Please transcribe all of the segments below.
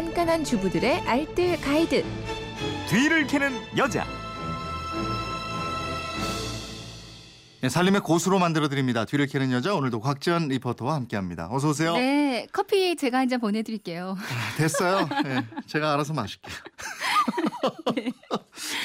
깐깐한 주부들의 알뜰 가이드. 뒤를 캐는 여자. 네, 살림의 고수로 만들어 드립니다. 뒤를 캐는 여자 오늘도 곽지연 리포터와 함께합니다. 어서 오세요. 네, 커피 제가 한 잔 보내드릴게요. 아, 됐어요. 네, 제가 알아서 마실게요. 네.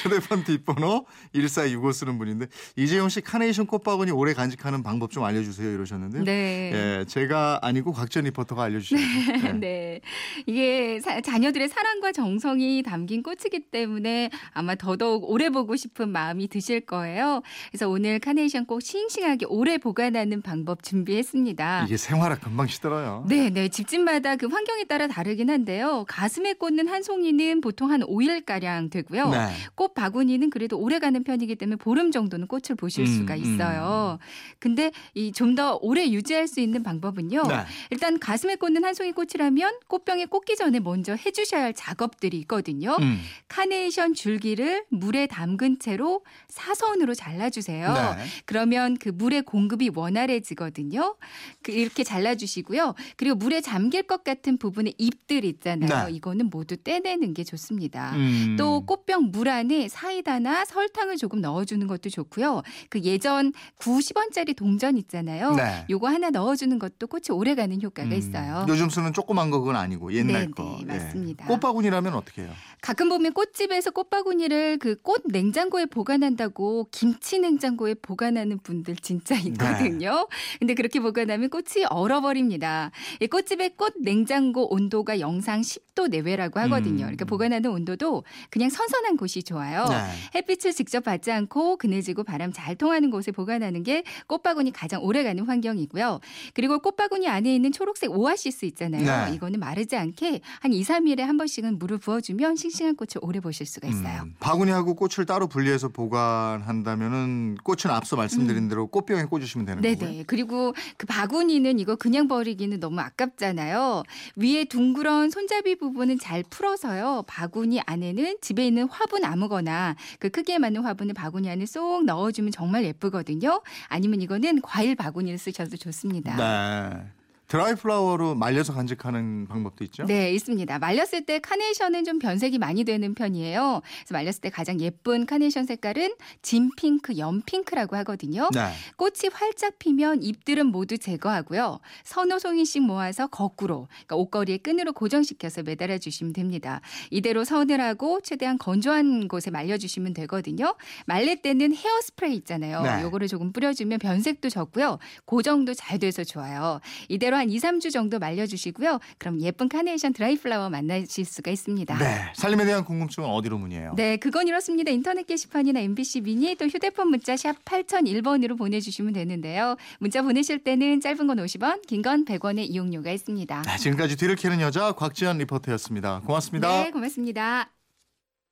휴대폰 뒷번호 1465 쓰는 분인데 이재용 씨 카네이션 꽃바구니 오래 간직하는 방법 좀 알려주세요 이러셨는데 네. 예, 제가 아니고 곽지연 리포터가 알려주셨네요. 네. 네. 이게 사, 자녀들의 사랑과 정성이 담긴 꽃이기 때문에 아마 더더욱 오래 보고 싶은 마음이 드실 거예요. 그래서 오늘 카네이션 꼭 싱싱하게 오래 보관하는 방법 준비했습니다. 이게 생활화 금방 시들어요. 네, 네. 집집마다 그 환경에 따라 다르긴 한데요. 가슴에 꽂는 한 송이는 보통 한 5일 가량 되고요. 네. 꽃 바구니는 그래도 오래 가는 편이기 때문에 보름 정도는 꽃을 보실 음, 수가 있어요. 근데 이 좀 더 오래 유지할 수 있는 방법은요. 네. 일단 가슴에 꽂는 한 송이 꽃이라면 꽃병에 꽂기 전에 먼저 해주셔야 할 작업들이 있거든요. 음. 카네이션 줄기를 물에 담근 채로 사선으로 잘라주세요. 네. 그러면 그 물의 공급이 원활해지거든요. 그 이렇게 잘라주시고요. 그리고 물에 잠길 것 같은 부분의 잎들 있잖아요. 네. 이거는 모두 떼내는 게 좋습니다. 음. 또 꽃병 물 안에 사이다나 설탕을 조금 넣어주는 것도 좋고요. 그 예전 90원짜리 동전 있잖아요. 네. 요거 하나 넣어주는 것도 꽃이 오래가는 효과가 음. 있어요. 요즘 쓰는 조그만 거 그건 아니고 옛날 네, 거. 네, 맞습니다. 꽃바구니라면 어떻게 해요? 가끔 보면 꽃집에서 꽃바구니를 그 꽃 냉장고에 보관한다고 김치 냉장고에 보관하는 분들 진짜 네. 있거든요. 근데 그렇게 보관하면 꽃이 얼어버립니다. 이 꽃집의 꽃 냉장고 온도가 영상 10도 내외라고 하거든요. 음. 그러니까 보관하는 온도도 그냥 선선한 곳이 좋아요. 네. 햇빛을 직접 받지 않고 그늘지고 바람 잘 통하는 곳에 보관하는 게 꽃바구니 가장 오래가는 환경이고요. 그리고 꽃바구니 안에 있는 초록색 오아시스 있잖아요. 네. 이거는 마르지 않게 한 2, 3일에 한 번씩은 물을 부어주면 싱싱한 꽃을 오래 보실 수가 있어요. 음, 바구니하고 꽃을 따로 분리해서 보관한다면은 꽃은 앞서 말씀드린 대로 꽃병에 꽂으시면 되는 거고요. 음. 네네. 그리고 그 바구니는 이거 그냥 버리기는 너무 아깝잖아요. 위에 둥그런 손잡이 부분은 잘 풀어서요. 바구니 안에는 집에 있는 화분 아무거나 그 크기에 맞는 화분을 바구니 안에 쏙 넣어주면 정말 예쁘거든요. 아니면 이거는 과일 바구니를 쓰셔도 좋습니다. 네. 드라이 플라워로 말려서 간직하는 방법도 있죠? 네, 있습니다. 말렸을 때 카네이션은 좀 변색이 많이 되는 편이에요. 그래서 말렸을 때 가장 예쁜 카네이션 색깔은 진핑크, 연핑크라고 하거든요. 네. 꽃이 활짝 피면 잎들은 모두 제거하고요. 서너 송이씩 모아서 거꾸로 그러니까 옷걸이에 끈으로 고정시켜서 매달아 주시면 됩니다. 이대로 서늘하고 최대한 건조한 곳에 말려 주시면 되거든요. 말릴 때는 헤어스프레이 있잖아요. 네. 요거를 조금 뿌려주면 변색도 적고요. 고정도 잘 돼서 좋아요. 이대로 한 2, 3주 정도 말려주시고요. 그럼 예쁜 카네이션 드라이 플라워 만나실 수가 있습니다. 네. 살림에 대한 궁금증은 어디로 문의해요? 네, 그건 이렇습니다. 인터넷 게시판이나 MBC 미니 또 휴대폰 문자 샵 8001번으로 보내주시면 되는데요. 문자 보내실 때는 짧은 건 50원, 긴 건 100원의 이용료가 있습니다. 네, 지금까지 뒤를 캐는 여자 곽지연 리포터였습니다. 고맙습니다. 네, 고맙습니다.